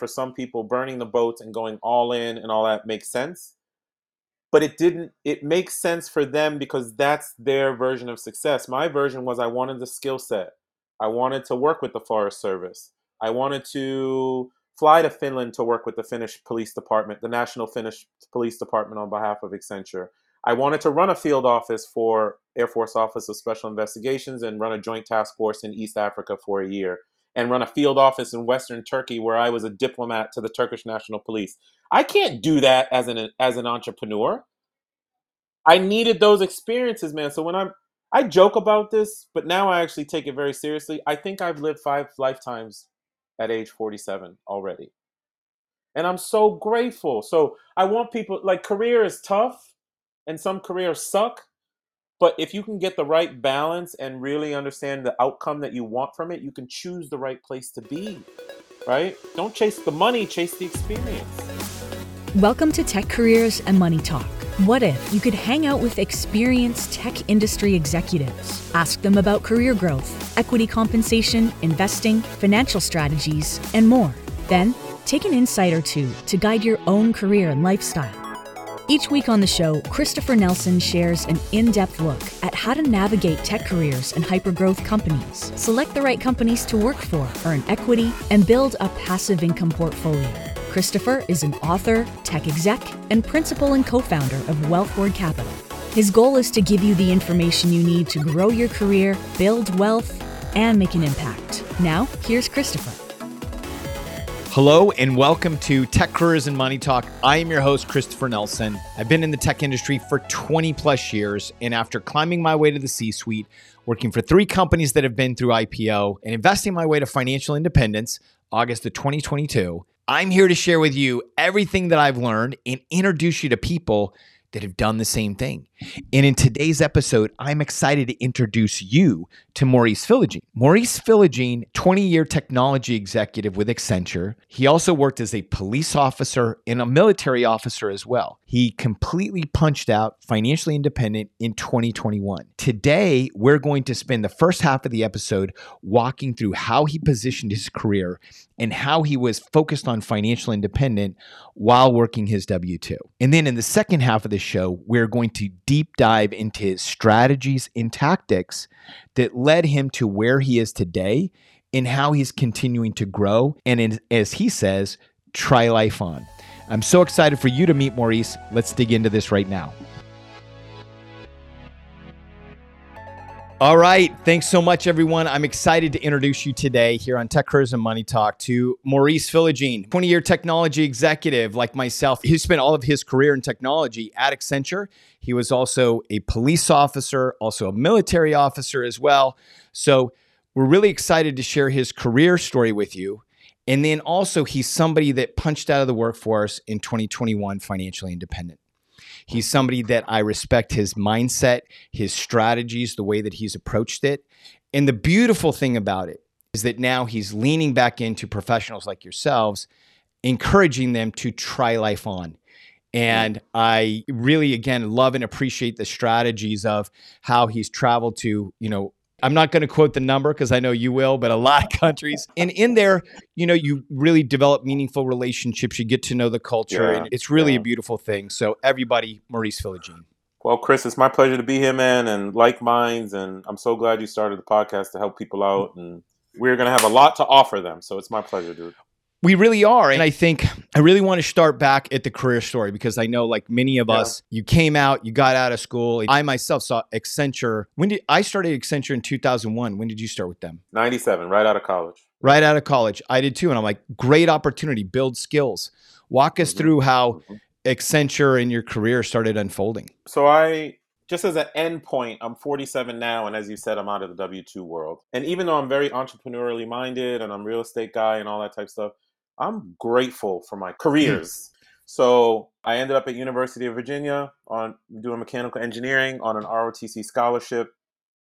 for some people burning the boats and going all in and all that makes sense. But it didn't it makes sense for them because that's their version of success. My version was i wanted the skill set. I wanted to work with the forest service. I wanted to fly to finland to work with the finnish police department the national finnish police department on behalf of accenture. I wanted to run a field office for air force office of special investigations and run a joint task force in east africa for a year and run a field office in western turkey where i was a diplomat to the turkish national police I can't do that as an as an entrepreneur. I needed those experiences, man. So when I'm I joke about this, but now I actually take it very seriously. I think I've lived five lifetimes at age 47 already. And I'm so grateful. So I want people like career is tough and some careers suck, but if you can get the right balance and really understand the outcome that you want from it, you can choose the right place to be. Right? Don't chase the money, chase the experience. Welcome to Tech Careers and Money Talk. What if you could hang out with experienced tech industry executives? Ask them about career growth, equity compensation, investing, financial strategies, and more. Then, take an insight or two to guide your own career and lifestyle. Each week on the show, Christopher Nelson shares an in depth look at how to navigate tech careers and hypergrowth companies, select the right companies to work for, earn equity, and build a passive income portfolio. Christopher is an author, tech exec, and principal and co founder of Wealthward Capital. His goal is to give you the information you need to grow your career, build wealth, and make an impact. Now, here's Christopher. Hello and welcome to Tech Careers and Money Talk. I am your host, Christopher Nelson. I've been in the tech industry for 20 plus years, and after climbing my way to the C suite, working for three companies that have been through IPO, and investing my way to financial independence, August of 2022, I'm here to share with you everything that I've learned and introduce you to people that have done the same thing. And in today's episode, I'm excited to introduce you to Maurice Philogene. Maurice Philogene, 20 year technology executive with Accenture. He also worked as a police officer and a military officer as well. He completely punched out financially independent in 2021. Today, we're going to spend the first half of the episode walking through how he positioned his career and how he was focused on financial independent while working his W 2. And then in the second half of the show, we're going to deep dive into his strategies and tactics that led him to where he is today and how he's continuing to grow. And in, as he says, try life on. I'm so excited for you to meet Maurice. Let's dig into this right now. All right. Thanks so much, everyone. I'm excited to introduce you today here on Tech Careers and Money Talk to Maurice Philogene, 20 year technology executive like myself. He spent all of his career in technology at Accenture. He was also a police officer, also a military officer as well. So we're really excited to share his career story with you. And then also, he's somebody that punched out of the workforce in 2021 financially independent. He's somebody that I respect his mindset, his strategies, the way that he's approached it. And the beautiful thing about it is that now he's leaning back into professionals like yourselves, encouraging them to try life on. And I really, again, love and appreciate the strategies of how he's traveled to, you know, I'm not going to quote the number because I know you will, but a lot of countries. And in there, you know, you really develop meaningful relationships. You get to know the culture, yeah, and it's really yeah. a beautiful thing. So, everybody, Maurice Philogene. Well, Chris, it's my pleasure to be here, man, and like minds. And I'm so glad you started the podcast to help people out. Mm-hmm. And we're going to have a lot to offer them. So, it's my pleasure, dude. We really are. And I think I really want to start back at the career story because I know, like many of yeah. us, you came out, you got out of school. I myself saw Accenture. When did I started Accenture in 2001? When did you start with them? 97, right out of college. Right out of college. I did too. And I'm like, great opportunity, build skills. Walk us mm-hmm. through how mm-hmm. Accenture and your career started unfolding. So I just as an end point, I'm 47 now, and as you said, I'm out of the W 2 world. And even though I'm very entrepreneurially minded and I'm real estate guy and all that type of stuff, I'm grateful for my careers. so I ended up at University of Virginia on doing mechanical engineering on an ROTC scholarship.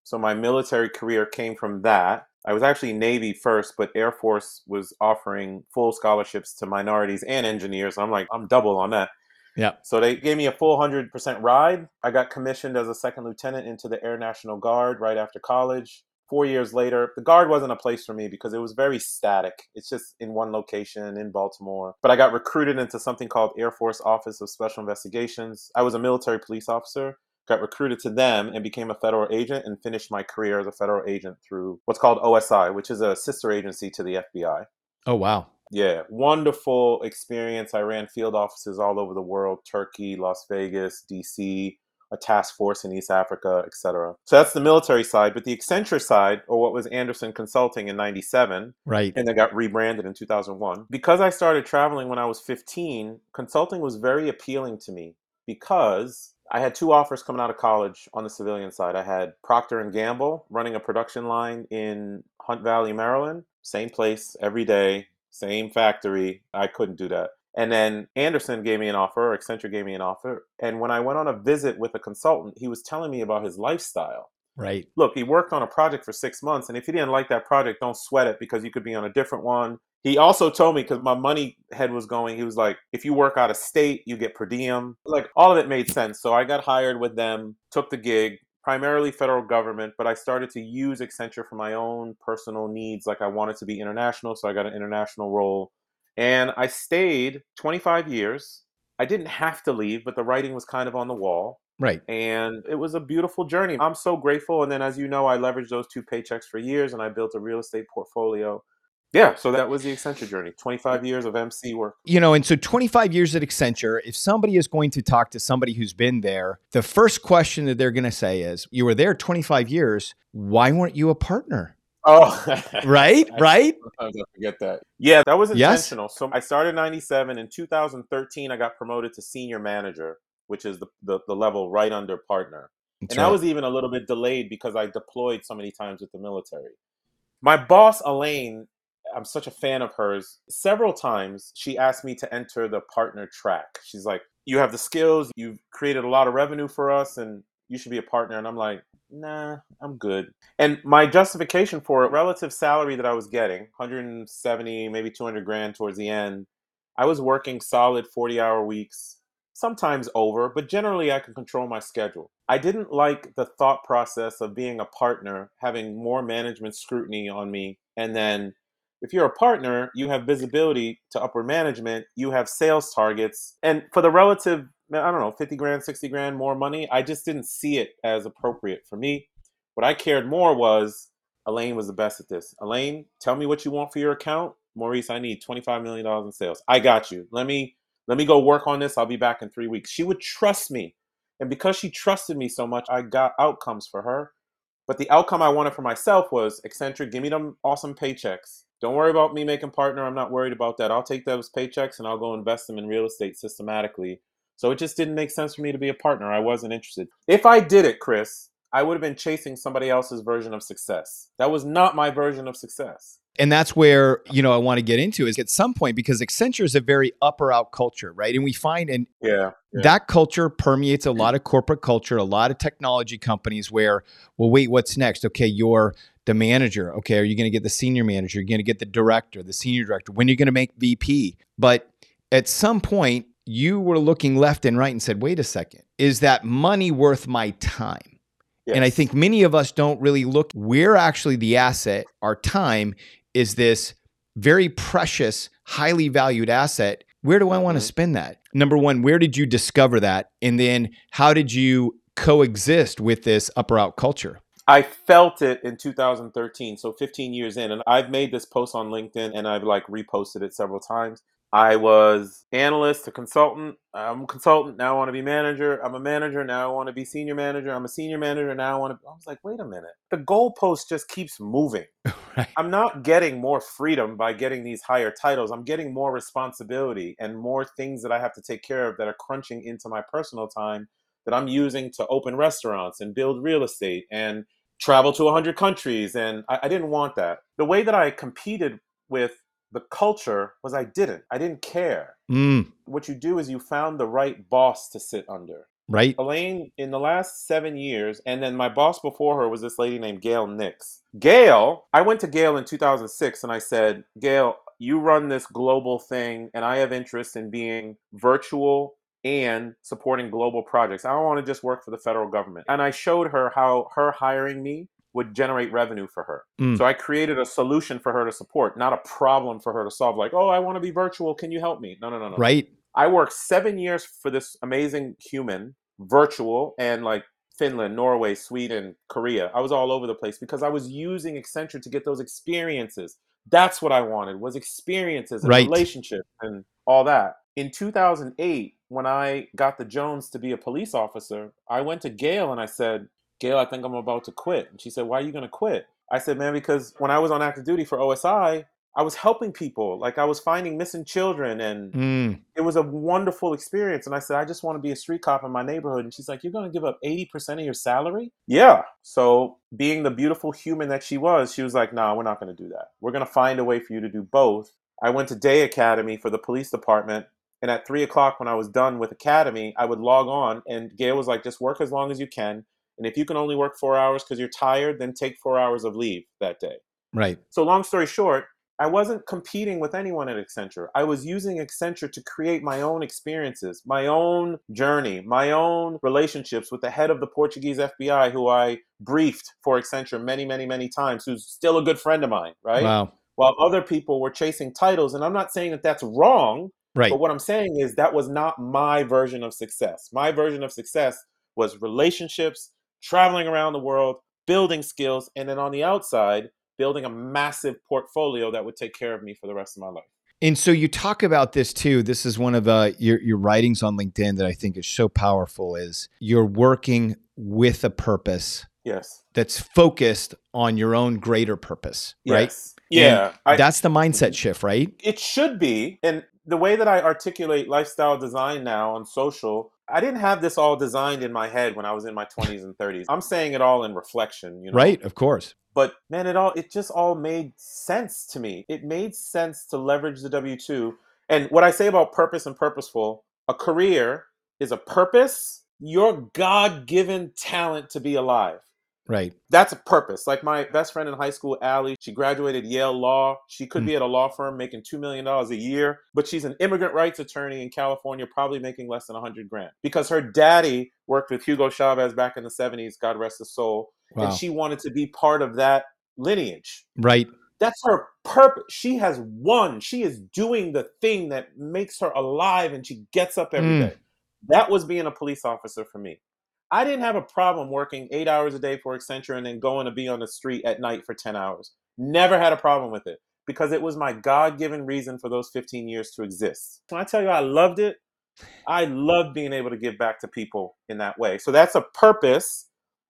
So my military career came from that. I was actually Navy first, but Air Force was offering full scholarships to minorities and engineers. I'm like, I'm double on that. Yeah. So they gave me a full 100% ride. I got commissioned as a second lieutenant into the Air National Guard right after college four years later, the guard wasn't a place for me because it was very static. It's just in one location in Baltimore. But I got recruited into something called Air Force Office of Special Investigations. I was a military police officer got recruited to them and became a federal agent and finished my career as a federal agent through what's called OSI, which is a sister agency to the FBI. Oh, wow. Yeah, wonderful experience. I ran field offices all over the world Turkey, Las Vegas, DC, a task force in East Africa, etc. So that's the military side. But the Accenture side, or what was Andersen Consulting in 97, right. and then got rebranded in 2001. Because I started traveling when I was 15, consulting was very appealing to me because I had two offers coming out of college on the civilian side. I had Procter and Gamble running a production line in Hunt Valley, Maryland. Same place every day, same factory. I couldn't do that. And then Andersen gave me an offer, or Accenture gave me an offer. And when I went on a visit with a consultant, he was telling me about his lifestyle. Right. Look, he worked on a project for six months, and if he didn't like that project, don't sweat it because you could be on a different one. He also told me because my money head was going, he was like, if you work out of state, you get per diem. Like all of it made sense. So I got hired with them, took the gig, primarily federal government, but I started to use Accenture for my own personal needs. Like I wanted to be international, so I got an international role. And I stayed 25 years. I didn't have to leave, but the writing was kind of on the wall. Right. And it was a beautiful journey. I'm so grateful. And then, as you know, I leveraged those two paychecks for years and I built a real estate portfolio. Yeah, so that was the Accenture journey 25 years of MC work. You know, and so 25 years at Accenture, if somebody is going to talk to somebody who's been there, the first question that they're going to say is, You were there 25 years. Why weren't you a partner? Oh, right, right. Sometimes I forget that. Yeah, that was intentional. Yes? So I started 97. In 2013, I got promoted to senior manager which is the, the, the level right under partner. That's and right. that was even a little bit delayed because I deployed so many times with the military. My boss, Elaine, I'm such a fan of hers. Several times she asked me to enter the partner track. She's like, You have the skills, you've created a lot of revenue for us, and you should be a partner. And I'm like, Nah, I'm good. And my justification for it, relative salary that I was getting, 170, maybe 200 grand towards the end, I was working solid 40 hour weeks sometimes over, but generally I can control my schedule. I didn't like the thought process of being a partner, having more management scrutiny on me. And then if you're a partner, you have visibility to upper management, you have sales targets. And for the relative, I don't know, 50 grand, 60 grand more money, I just didn't see it as appropriate for me. What I cared more was Elaine was the best at this. Elaine, tell me what you want for your account. Maurice, I need $25 million in sales. I got you. Let me let me go work on this. I'll be back in three weeks. She would trust me. And because she trusted me so much, I got outcomes for her. But the outcome I wanted for myself was Accenture, give me them awesome paychecks. Don't worry about me making partner. I'm not worried about that. I'll take those paychecks and I'll go invest them in real estate systematically. So it just didn't make sense for me to be a partner. I wasn't interested. If I did it, Chris, I would have been chasing somebody else's version of success. That was not my version of success and that's where you know I want to get into is at some point because Accenture is a very upper out culture, right? And we find and yeah, yeah, that culture permeates a lot of corporate culture, a lot of technology companies where, well, wait, what's next? Okay, you're the manager. Okay, are you going to get the senior manager? You're going to get the director, the senior director. When are you going to make VP? But at some point, you were looking left and right and said, wait a second, is that money worth my time? Yes. And I think many of us don't really look, we're actually the asset, our time is this very precious, highly valued asset. Where do I want to mm-hmm. spend that? Number one, where did you discover that? And then how did you coexist with this upper out culture? I felt it in 2013, so 15 years in, and I've made this post on LinkedIn and I've like reposted it several times. I was analyst to consultant. I'm a consultant. Now I want to be manager. I'm a manager. Now I want to be senior manager. I'm a senior manager. Now I want to. I was like, wait a minute. The goalpost just keeps moving. right. I'm not getting more freedom by getting these higher titles. I'm getting more responsibility and more things that I have to take care of that are crunching into my personal time that I'm using to open restaurants and build real estate and travel to 100 countries. And I, I didn't want that. The way that I competed with the culture was I didn't. I didn't care. Mm. What you do is you found the right boss to sit under. Right. Elaine, in the last seven years, and then my boss before her was this lady named Gail Nix. Gail, I went to Gail in 2006 and I said, Gail, you run this global thing, and I have interest in being virtual and supporting global projects. I don't want to just work for the federal government. And I showed her how her hiring me would generate revenue for her. Mm. So I created a solution for her to support, not a problem for her to solve. Like, oh, I want to be virtual. Can you help me? No, no, no, no. Right. I worked seven years for this amazing human, virtual, and like Finland, Norway, Sweden, Korea. I was all over the place because I was using Accenture to get those experiences. That's what I wanted was experiences and Right. relationships and all that. In 2008, when I got the Jones to be a police officer, I went to Gail and I said, Gail, I think I'm about to quit. And she said, Why are you going to quit? I said, Man, because when I was on active duty for OSI, I was helping people. Like I was finding missing children and Mm. it was a wonderful experience. And I said, I just want to be a street cop in my neighborhood. And she's like, You're going to give up 80% of your salary? Yeah. So, being the beautiful human that she was, she was like, No, we're not going to do that. We're going to find a way for you to do both. I went to Day Academy for the police department. And at three o'clock, when I was done with Academy, I would log on. And Gail was like, Just work as long as you can. And if you can only work four hours because you're tired, then take four hours of leave that day. Right. So, long story short, I wasn't competing with anyone at Accenture. I was using Accenture to create my own experiences, my own journey, my own relationships with the head of the Portuguese FBI, who I briefed for Accenture many, many, many times, who's still a good friend of mine, right? Wow. While other people were chasing titles. And I'm not saying that that's wrong, Right. but what I'm saying is that was not my version of success. My version of success was relationships, traveling around the world, building skills, and then on the outside, building a massive portfolio that would take care of me for the rest of my life. And so you talk about this too. This is one of uh, your your writings on LinkedIn that I think is so powerful. Is you're working with a purpose Yes. that's focused on your own greater purpose, right? Yes. Yeah. I, That's the mindset shift, right? it should be. And the way that I articulate lifestyle design now on social, I didn't have this all designed in my head when I was in my 20s and 30s. I'm saying it all in reflection, you know. Right. Of course. but man it all it just all made sense to me it made sense to leverage the w2 and what i say about purpose and purposeful a career is a purpose your god-given talent to be alive Right. that's a purpose like my best friend in high school Allie, she graduated yale law she could Hmm. be at a law firm making $2 million a year but she's an immigrant rights attorney in california probably making less than 100 grand because her daddy worked with hugo chavez back in the 70s god rest his soul Wow. and she wanted to be part of that lineage. right. That's her purpose. She has won. She is doing the thing that makes her alive and she gets up every Mm. day. That was being a police officer for me. I didn't have a problem working eight hours a day for Accenture and then going to be on the street at night for 10 hours. Never had a problem with it because it was my God given reason for those 15 years to exist. When I tell you I loved it, I loved being able to give back to people in that way. So that's a purpose.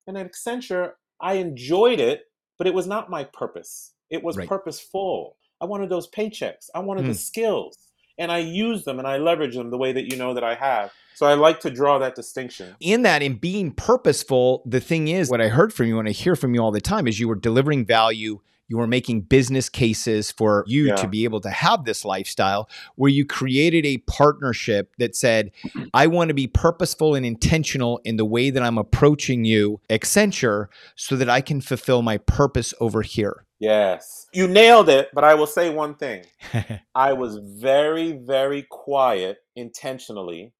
And at Accenture, I enjoyed it, but it was not my purpose. It was Right. purposeful. I wanted those paychecks. I wanted the Mm. skills. And I use them and I leverage them the way that you know that I have. So I like to draw that distinction. in that in being purposeful the thing is what i heard from you and i hear from you all the time is you were delivering value you were making business cases for you Yeah. to be able to have this lifestyle where you created a partnership that said i want to be purposeful and intentional in the way that i'm approaching you accenture so that i can fulfill my purpose over here Yes. You nailed it, but I will say one thing. I was very, very quiet intentionally.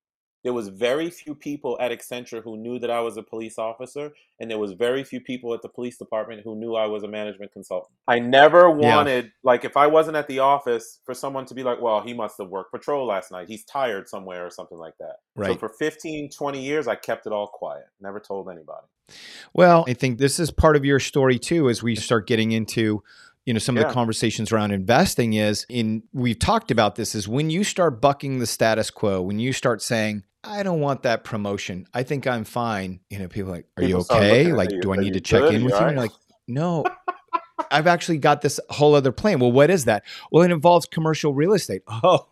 There was very few people at Accenture who knew that I was a police officer, and there was very few people at the police department who knew I was a management consultant. I never Yeah. wanted, like, if I wasn't at the office, for someone to be like, well, he must have worked patrol last night. He's tired somewhere or something like that. Right. So for 15, 20 years, I kept it all quiet, never told anybody. Well, I think this is part of your story too as we start getting into you know some of the conversations around investing is in we've talked about this is when you start bucking the status quo, when you start saying I don't want that promotion. I think I'm fine. You know, people are like, are you People start okay? Like, you, do I need to check good? in with you? right? like, no. I've actually got this whole other plan. Well, what is that? Well, it involves commercial real estate. Oh,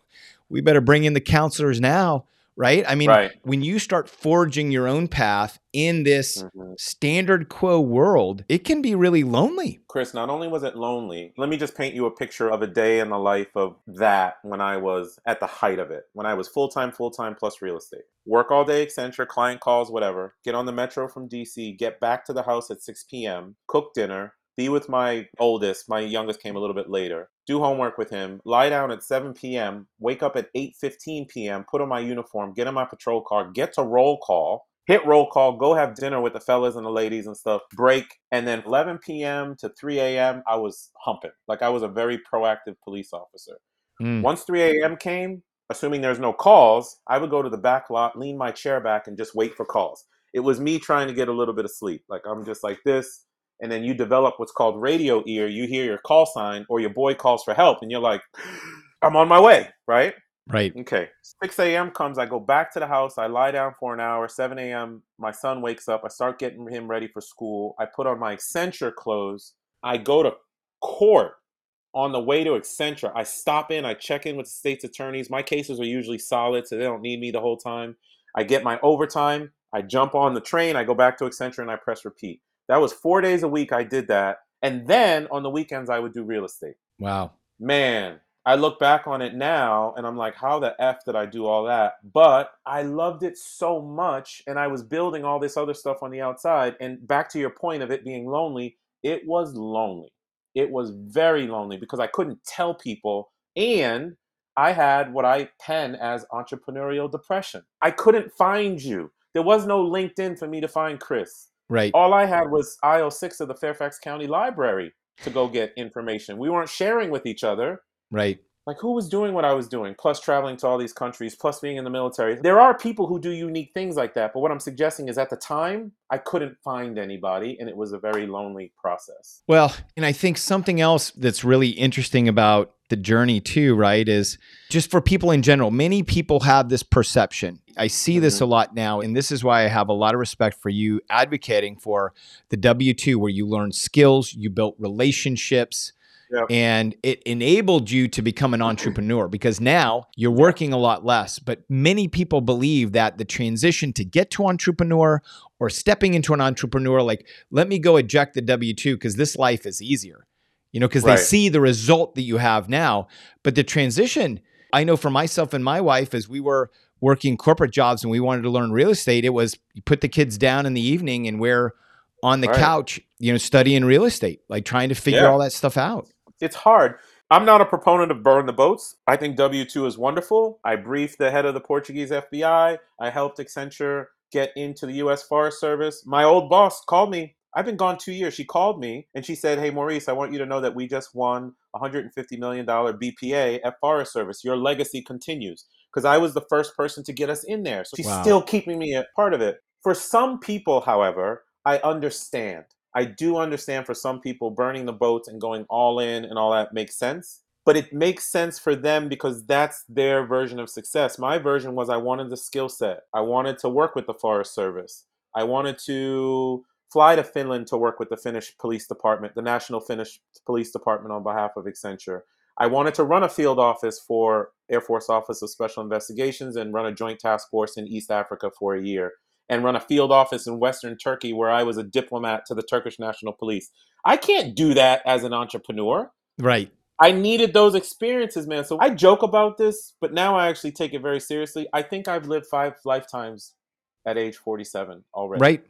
we better bring in the counselors now, right? I mean, Right. when you start forging your own path in this Mhm. standard quo world, it can be really lonely. Chris, not only was it lonely, let me just paint you a picture of a day in the life of that when I was at the height of it, when I was full time, full time plus real estate. Work all day, Accenture, client calls, whatever. Get on the metro from DC, get back to the house at 6 p.m., cook dinner, be with my oldest. My youngest came a little bit later. Do homework with him, lie down at 7 p.m., wake up at 8:15 p.m., put on my uniform, get in my patrol car, get to roll call, hit roll call, go have dinner with the fellas and the ladies and stuff, break, and then 11 p.m. to 3 a.m. I was humping. Like I was a very proactive police officer. Mm. Once 3 a.m. came, assuming there's no calls, I would go to the back lot, lean my chair back, and just wait for calls. It was me trying to get a little bit of sleep. Like I'm just like this. And then you develop what's called radio ear. You hear your call sign or your boy calls for help, and you're like, I'm on my way, right? Right. Okay. 6 a.m. comes. I go back to the house. I lie down for an hour. 7 a.m. My son wakes up. I start getting him ready for school. I put on my Accenture clothes. I go to court on the way to Accenture. I stop in. I check in with the state's attorneys. My cases are usually solid, so they don't need me the whole time. I get my overtime. I jump on the train. I go back to Accenture and I press repeat. That was four days a week. I did that. And then on the weekends, I would do real estate. Wow. Man, I look back on it now and I'm like, how the F did I do all that? But I loved it so much and I was building all this other stuff on the outside. And back to your point of it being lonely, it was lonely. It was very lonely because I couldn't tell people. And I had what I pen as entrepreneurial depression. I couldn't find you. There was no LinkedIn for me to find Chris. Right. All I had was aisle six of the Fairfax County Library to go get information. We weren't sharing with each other. Right. Like who was doing what I was doing, plus traveling to all these countries, plus being in the military. There are people who do unique things like that, but what I'm suggesting is at the time, I couldn't find anybody and it was a very lonely process. Well, and I think something else that's really interesting about the journey too, right, is just for people in general. Many people have this perception. I see this Mhm. a lot now, and this is why I have a lot of respect for you advocating for the W 2, where you learn skills, you built relationships, Yep. and it enabled you to become an entrepreneur because now you're working a lot less. But many people believe that the transition to get to entrepreneur or stepping into an entrepreneur, like, let me go eject the W 2 because this life is easier, you know, because Right. they see the result that you have now. But the transition, I know for myself and my wife, as we were working corporate jobs and we wanted to learn real estate, it was you put the kids down in the evening and we're on the Right. couch, you know, studying real estate, like trying to figure Yeah. all that stuff out. It's hard. I'm not a proponent of burn the boats. I think W 2 is wonderful. I briefed the head of the Portuguese FBI. I helped Accenture get into the US Forest Service. My old boss called me. I've been gone two years. She called me and she said, Hey, Maurice, I want you to know that we just won a $150 million BPA at Forest Service. Your legacy continues. Because I was the first person to get us in there. So she's Wow. still keeping me a part of it. For some people, however, I understand. I do understand for some people burning the boats and going all in and all that makes sense. But it makes sense for them because that's their version of success. My version was I wanted the skill set. I wanted to work with the Forest Service. I wanted to fly to Finland to work with the Finnish police department, the National Finnish Police Department on behalf of Accenture. I wanted to run a field office for Air Force Office of Special Investigations and run a joint task force in East Africa for a year and run a field office in Western Turkey where I was a diplomat to the Turkish National Police. I can't do that as an entrepreneur. Right. I needed those experiences, man. So I joke about this, but now I actually take it very seriously. I think I've lived five lifetimes at age 47 already. Right.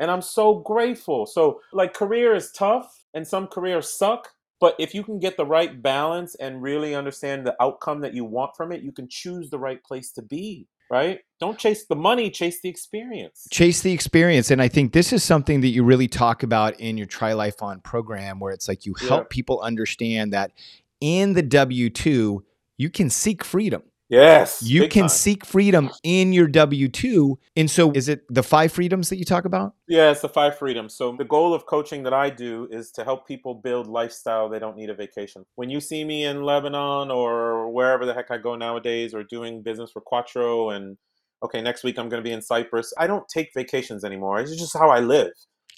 And I'm so grateful. So, like, career is tough and some careers suck. But if you can get the right balance and really understand the outcome that you want from it, you can choose the right place to be, right? Don't chase the money, chase the experience. Chase the experience. And I think this is something that you really talk about in your Try Life On program, where it's like you Yeah. help people understand that in the W 2, you can seek freedom. Yes. You can time. seek freedom in your W 2. And so, is it the five freedoms that you talk about? Yeah, it's the five freedoms. So the goal of coaching that I do is to help people build lifestyle they don't need a vacation. When you see me in Lebanon or wherever the heck I go nowadays or doing business for Quattro and okay, next week I'm going to be in Cyprus. I don't take vacations anymore. It's just how I live.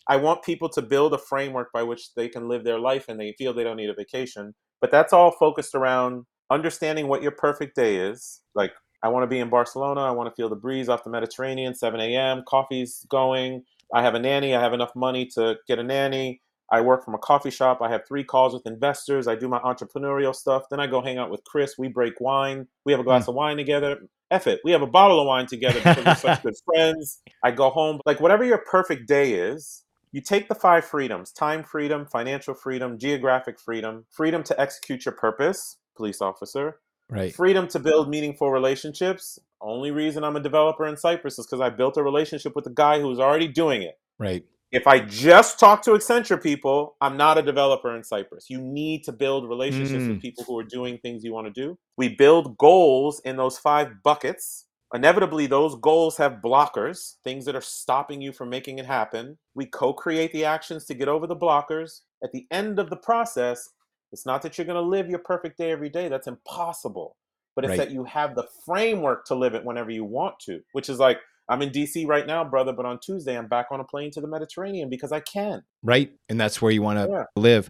I want people to build a framework by which they can live their life and they feel they don't need a vacation. But that's all focused around understanding what your perfect day is. Like I want to be in Barcelona. I want to feel the breeze off the Mediterranean, 7 a.m., coffee's going. I have a nanny. I have enough money to get a nanny. I work from a coffee shop. I have three calls with investors. I do my entrepreneurial stuff. Then I go hang out with Chris. We break wine. We have a hmm. glass of wine together. F it. We have a bottle of wine together because we're such good friends. I go home. Like, whatever your perfect day is, you take the five freedoms time freedom, financial freedom, geographic freedom, freedom to execute your purpose, police officer, Right. freedom to build meaningful relationships Only reason I'm a developer in Cyprus is because I built a relationship with a guy who was already doing it. Right. If I just talk to Accenture people, I'm not a developer in Cyprus. You need to build relationships Mm. with people who are doing things you want to do. We build goals in those five buckets. Inevitably, those goals have blockers, things that are stopping you from making it happen. We co create the actions to get over the blockers. At the end of the process, it's not that you're going to live your perfect day every day, that's impossible. But it's Right. that you have the framework to live it whenever you want to, which is like, I'm in DC right now, brother, but on Tuesday I'm back on a plane to the Mediterranean because I can. right? And that's where you want to Yeah. live.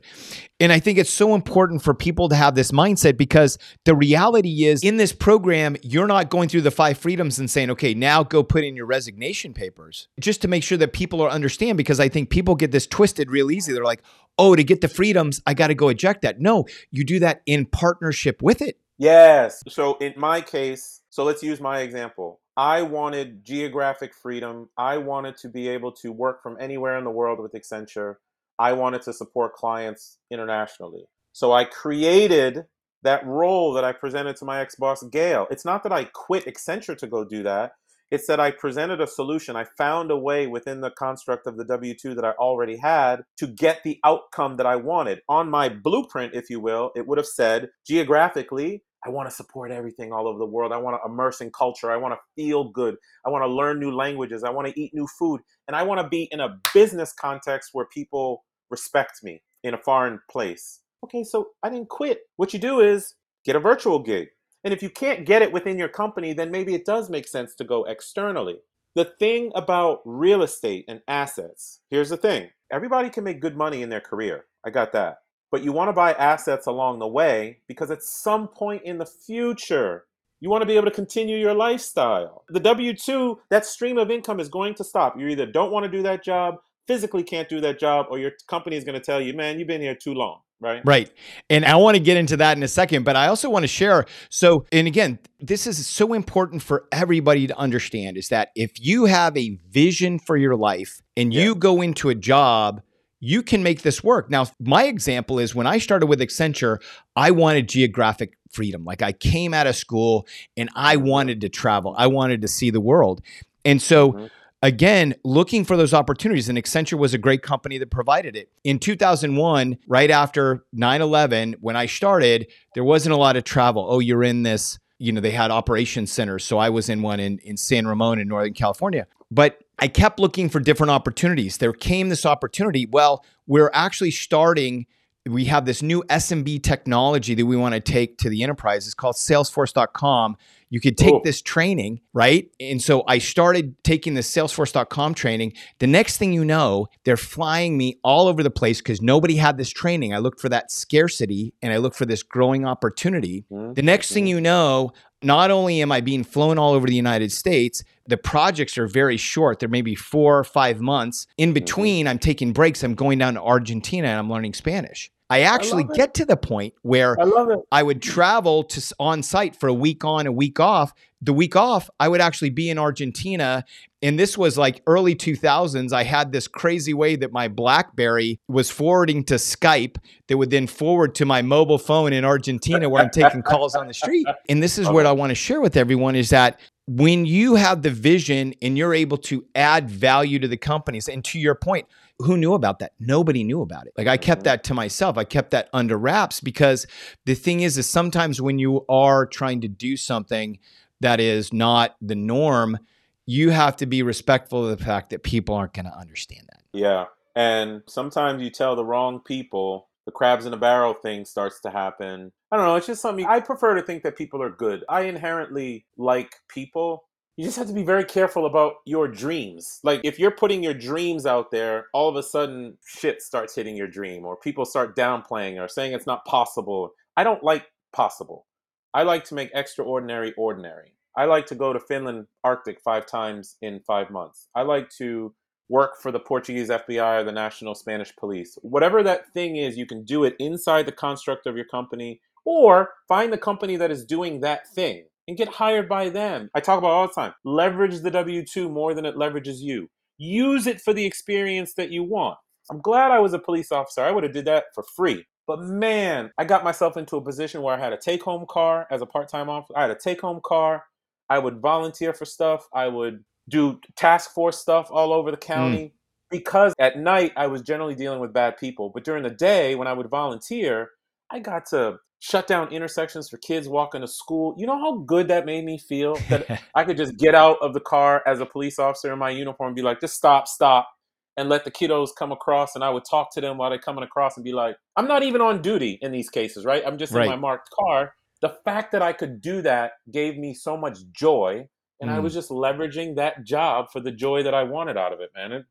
And I think it's so important for people to have this mindset because the reality is in this program, you're not going through the five freedoms and saying, okay, now go put in your resignation papers just to make sure that people are understand because I think people get this twisted real easy. They're like, oh, to get the freedoms, I got to go eject that. No, you do that in partnership with it. Yes. So in my case, so let's use my example. I wanted geographic freedom. I wanted to be able to work from anywhere in the world with Accenture. I wanted to support clients internationally. So I created that role that I presented to my ex boss, Gail. It's not that I quit Accenture to go do that. It's that I presented a solution. I found a way within the construct of the W 2 that I already had to get the outcome that I wanted. On my blueprint, if you will, it would have said geographically, I want to support everything all over the world. I want to immerse in culture. I want to feel good. I want to learn new languages. I want to eat new food. And I want to be in a business context where people respect me in a foreign place. Okay, so I didn't quit. What you do is get a virtual gig. And if you can't get it within your company, then maybe it does make sense to go externally. The thing about real estate and assets here's the thing everybody can make good money in their career. I got that. But you want to buy assets along the way because at some point in the future, you want to be able to continue your lifestyle. The W 2, that stream of income is going to stop. You either don't want to do that job, physically can't do that job, or your company is going to tell you, man, you've been here too long, right? Right. And I want to get into that in a second, but I also want to share. So, and again, this is so important for everybody to understand is that if you have a vision for your life and Yeah. you go into a job, you can make this work. Now, my example is when I started with Accenture, I wanted geographic freedom. Like I came out of school and I wanted to travel, I wanted to see the world. And so, Mhm. Again, looking for those opportunities. And Accenture was a great company that provided it. In 2001, right after 9 11, when I started, there wasn't a lot of travel. Oh, you're in this, you know, they had operations centers. So I was in one in, in San Ramon in Northern California. But I kept looking for different opportunities. There came this opportunity. Well, we're actually starting. We have this new SMB technology that we want to take to the enterprise. It's called Salesforce.com. You could take this training, right? And so I started taking the Salesforce.com training. The next thing you know, they're flying me all over the place because nobody had this training. I looked for that scarcity and I looked for this growing opportunity. Mhm. The next thing you know, not only am I being flown all over the United States, the projects are very short. They're maybe four or five months. In mm-hmm. between, I'm taking breaks. I'm going down to Argentina and I'm learning Spanish. I actually it. get to the point where I. I would travel to on site for a week on, a week off. The week off, I would actually be in Argentina. And this was like early 2000s. I had this crazy way that my Blackberry was forwarding to Skype that would then forward to my mobile phone in Argentina where I'm taking calls on the street. And this is what I want to share with everyone is that when you have the vision and you're able to add value to the companies, and to your point, who knew about that? Nobody knew about it. Like I kept mm-hmm. that to myself. I kept that under wraps because the thing is, is sometimes when you are trying to do something that is not the norm, you have to be respectful of the fact that people aren't going to understand that. Yeah. And sometimes you tell the wrong people, the crabs in a barrel thing starts to happen. I don't know. It's just something I prefer to think that people are good. I inherently like people. You just have to be very careful about your dreams. Like, if you're putting your dreams out there, all of a sudden shit starts hitting your dream, or people start downplaying or saying it's not possible. I don't like possible. I like to make extraordinary ordinary. I like to go to Finland Arctic five times in five months. I like to work for the Portuguese FBI or the National Spanish Police. Whatever that thing is, you can do it inside the construct of your company or find the company that is doing that thing and get hired by them. I talk about all the time. Leverage the W 2 more than it leverages you. Use it for the experience that you want. I'm glad I was a police officer. I would have did that for free. But man, I got myself into a position where I had a take-home car as a part-time officer. I had a take-home car. I would volunteer for stuff. I would do task force stuff all over the county. Mm. Because at night I was generally dealing with bad people. But during the day, when I would volunteer, I got to shut down intersections for kids walking to school. You know how good that made me feel that I could just get out of the car as a police officer in my uniform and be like, just stop, stop, and let the kiddos come across. And I would talk to them while they're coming across and be like, I'm not even on duty in these cases, right? I'm just right. in my marked car. The fact that I could do that gave me so much joy. And mm. I was just leveraging that job for the joy that I wanted out of it, man. It,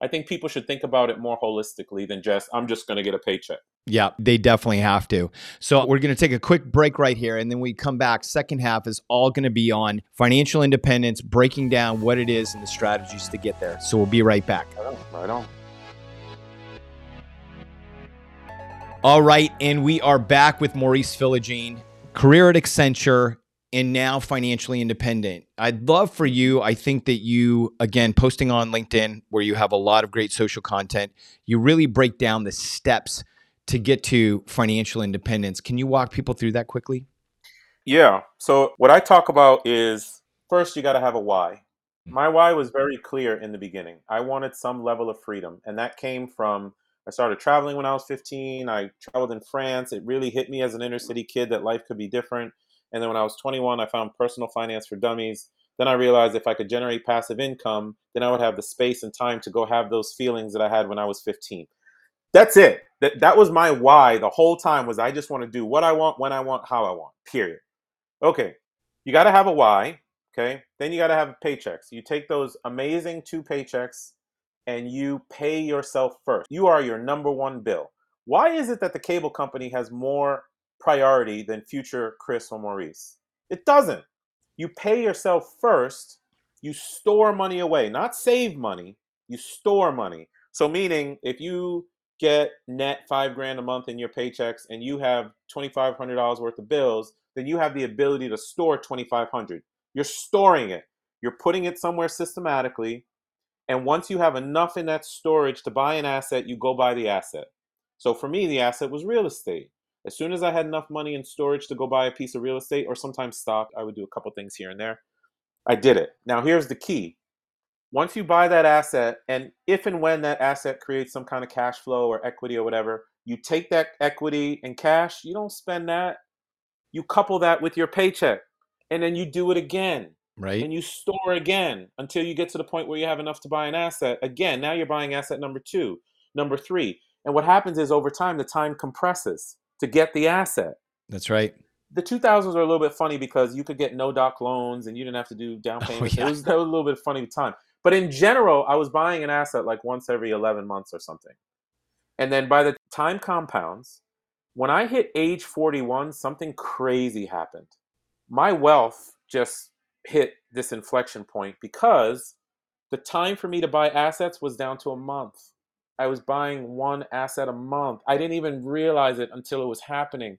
I think people should think about it more holistically than just, I'm just going to get a paycheck. Yeah, they definitely have to. So we're going to take a quick break right here. And then we come back. Second half is all going to be on financial independence, breaking down what it is and the strategies to get there. So we'll be right back. Right on. Right on. All right. And we are back with Maurice Philogene, career at Accenture, and now financially independent. I'd love for you, I think that you, again, posting on LinkedIn where you have a lot of great social content, you really break down the steps to get to financial independence. Can you walk people through that quickly? Yeah. So, what I talk about is first, you got to have a why. My why was very clear in the beginning. I wanted some level of freedom, and that came from I started traveling when I was 15. I traveled in France. It really hit me as an inner city kid that life could be different. And then when I was 21, I found personal finance for dummies. Then I realized if I could generate passive income, then I would have the space and time to go have those feelings that I had when I was 15. That's it. That that was my why the whole time was I just want to do what I want, when I want, how I want. Period. Okay. You got to have a why, okay? Then you got to have paychecks. You take those amazing two paychecks and you pay yourself first. You are your number one bill. Why is it that the cable company has more priority than future Chris or Maurice. It doesn't. You pay yourself first, you store money away, not save money, you store money. So, meaning if you get net five grand a month in your paychecks and you have $2,500 worth of bills, then you have the ability to store 2500 You're storing it, you're putting it somewhere systematically. And once you have enough in that storage to buy an asset, you go buy the asset. So for me, the asset was real estate. As soon as I had enough money in storage to go buy a piece of real estate or sometimes stock, I would do a couple things here and there. I did it. Now, here's the key. Once you buy that asset, and if and when that asset creates some kind of cash flow or equity or whatever, you take that equity and cash, you don't spend that. You couple that with your paycheck, and then you do it again. Right. And you store again until you get to the point where you have enough to buy an asset. Again, now you're buying asset number two, number three. And what happens is over time, the time compresses to get the asset. That's right. The 2000s are a little bit funny because you could get no doc loans and you didn't have to do down oh, payments. Oh, yeah. it, was, it was a little bit funny time. But in general, I was buying an asset like once every 11 months or something. And then by the time compounds, when I hit age 41, something crazy happened. My wealth just hit this inflection point because the time for me to buy assets was down to a month. I was buying one asset a month. I didn't even realize it until it was happening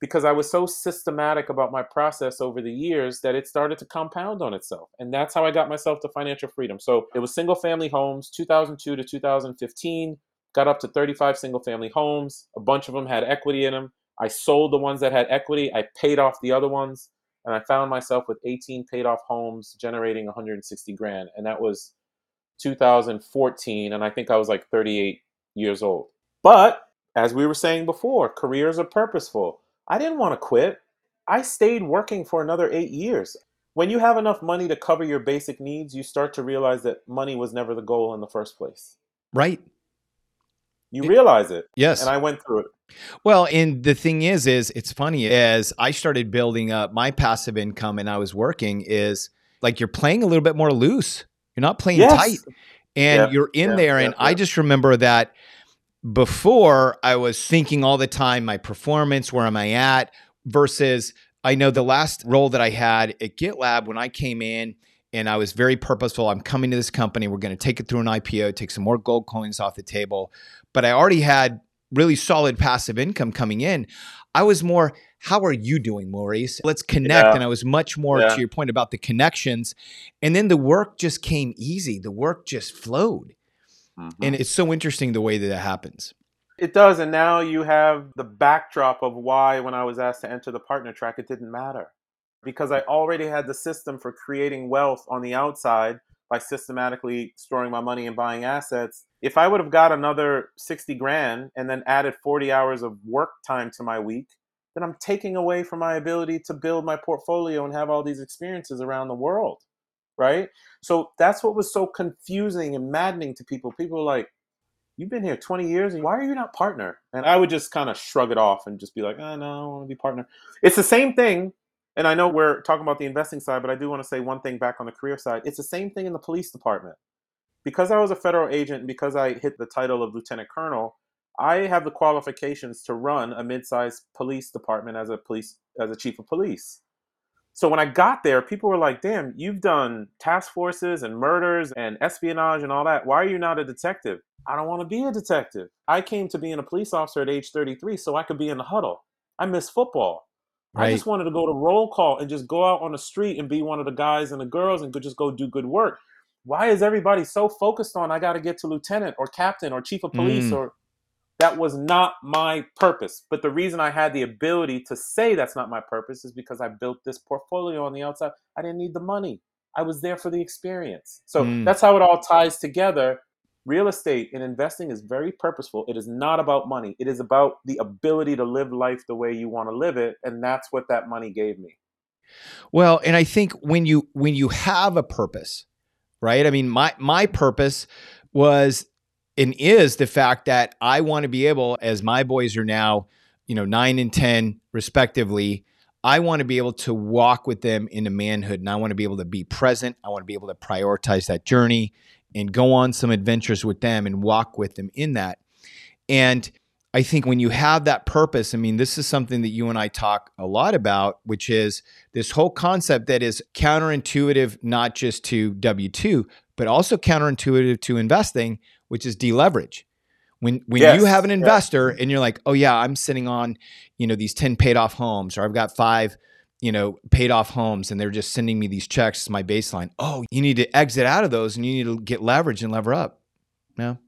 because I was so systematic about my process over the years that it started to compound on itself. And that's how I got myself to financial freedom. So it was single family homes, 2002 to 2015, got up to 35 single family homes. A bunch of them had equity in them. I sold the ones that had equity, I paid off the other ones, and I found myself with 18 paid off homes generating 160 grand. And that was 2014, and I think I was like 38 years old. But as we were saying before, careers are purposeful. I didn't want to quit. I stayed working for another eight years. When you have enough money to cover your basic needs, you start to realize that money was never the goal in the first place. Right. You realize it. Yes. And I went through it. Well, and the thing is, is it's funny as I started building up my passive income and I was working is like you're playing a little bit more loose. You're not playing yes. tight. And you're in there. and I just remember that before I was thinking all the time, my performance, where am I at? Versus I know the last role that I had at GitLab when I came in and I was very purposeful. I'm coming to this company. We're going to take it through an IPO, take some more gold coins off the table. But I already had really solid passive income coming in. I was more, how are you doing, Maurice? Let's connect. Yeah. And I was much more yeah. to your point about the connections. And then the work just came easy. The work just flowed. Mm-hmm. And it's so interesting the way that that happens. It does. And now you have the backdrop of why, when I was asked to enter the partner track, it didn't matter. because I already had the system for creating wealth on the outside by systematically storing my money and buying assets. If I would have got another 60 grand and then added 40 hours of work time to my week, then I'm taking away from my ability to build my portfolio and have all these experiences around the world. Right. So that's what was so confusing and maddening to people. People were like, You've been here 20 years and why are you not partner? And I would just kind of shrug it off and just be like, oh, no, I want to be partner. It's the same thing. And I know we're talking about the investing side, but I do want to say one thing back on the career side. It's the same thing in the police department. Because I was a federal agent and because I hit the title of lieutenant colonel, I have the qualifications to run a mid-sized police department as a police as a chief of police. So when I got there, people were like, "Damn, you've done task forces and murders and espionage and all that. Why are you not a detective?" I don't want to be a detective. I came to being a police officer at age 33 so I could be in the huddle. I miss football. Right. I just wanted to go to roll call and just go out on the street and be one of the guys and the girls and just go do good work. Why is everybody so focused on I got to get to lieutenant or captain or chief of police mm. or that was not my purpose. But the reason I had the ability to say that's not my purpose is because I built this portfolio on the outside. I didn't need the money. I was there for the experience. So mm. that's how it all ties together. Real estate and investing is very purposeful. It is not about money. It is about the ability to live life the way you want to live it, and that's what that money gave me. Well, and I think when you when you have a purpose, right? I mean, my my purpose was and is the fact that I want to be able, as my boys are now, you know, nine and 10 respectively, I want to be able to walk with them into manhood and I want to be able to be present. I want to be able to prioritize that journey and go on some adventures with them and walk with them in that. And I think when you have that purpose, I mean, this is something that you and I talk a lot about, which is this whole concept that is counterintuitive, not just to W 2, but also counterintuitive to investing, which is deleverage. When when yes. you have an investor and you're like, oh yeah, I'm sitting on, you know, these 10 paid off homes, or I've got five, you know, paid off homes and they're just sending me these checks my baseline. Oh, you need to exit out of those and you need to get leverage and lever up. No.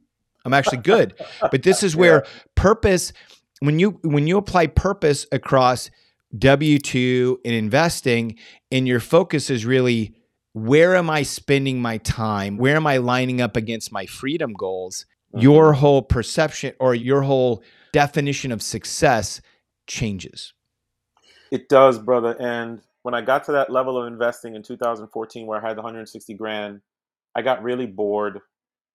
I'm actually good. but this is where yeah. purpose when you when you apply purpose across W2 and investing and your focus is really where am I spending my time? Where am I lining up against my freedom goals? Mm-hmm. Your whole perception or your whole definition of success changes. It does, brother. And when I got to that level of investing in 2014, where I had the 160 grand, I got really bored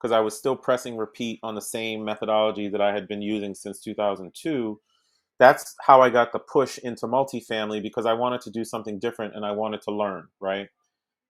because I was still pressing repeat on the same methodology that I had been using since 2002. That's how I got the push into multifamily because I wanted to do something different and I wanted to learn, right?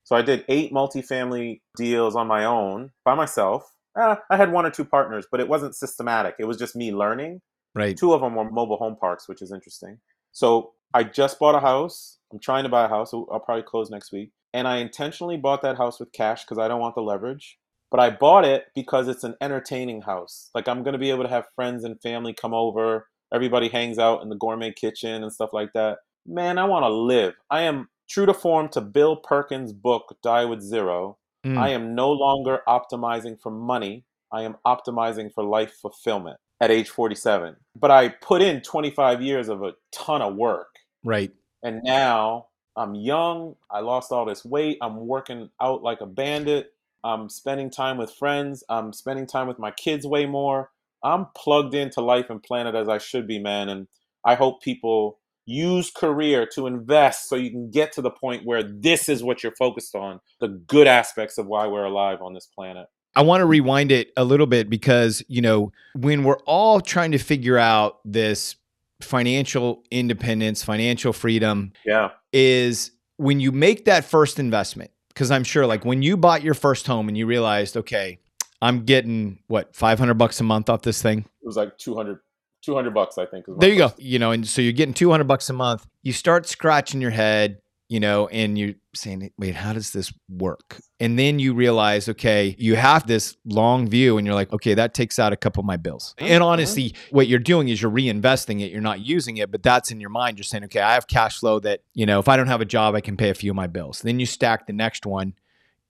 So I did eight multifamily deals on my own by myself. Eh, I had one or two partners, but it wasn't systematic. It was just me learning. Right. Two of them were mobile home parks, which is interesting. So I just bought a house. I'm trying to buy a house. I'll probably close next week. And I intentionally bought that house with cash because I don't want the leverage. But I bought it because it's an entertaining house. Like I'm to be able to have friends and family come over. Everybody hangs out in the gourmet kitchen and stuff like that. Man, I want to live. I am True to form to Bill Perkins' book, Die with Zero, mm. I am no longer optimizing for money. I am optimizing for life fulfillment at age 47. But I put in 25 years of a ton of work. Right. And now I'm young. I lost all this weight. I'm working out like a bandit. I'm spending time with friends. I'm spending time with my kids way more. I'm plugged into life and planet as I should be, man. And I hope people use career to invest so you can get to the point where this is what you're focused on the good aspects of why we're alive on this planet I want to rewind it a little bit because, you know, when we're all trying to figure out this financial independence, financial freedom, yeah. is when you make that first investment. Because I'm sure, like, when you bought your first home and you realized, okay, I'm getting what, 500 bucks a month off this thing? It was like 200 200 bucks i think there you go. you know and so you're getting 200 bucks a month. You start scratching your head you know and you're saying wait how does this work? And then you realize okay you have this long view and you're like okay that takes out a couple of my bills. And uh-huh. honestly what you're doing is you're reinvesting it you're not using it but that's in your mind. You're saying okay i have cash flow that you know if i don't have a job i can pay a few of my bills. Then you stack the next one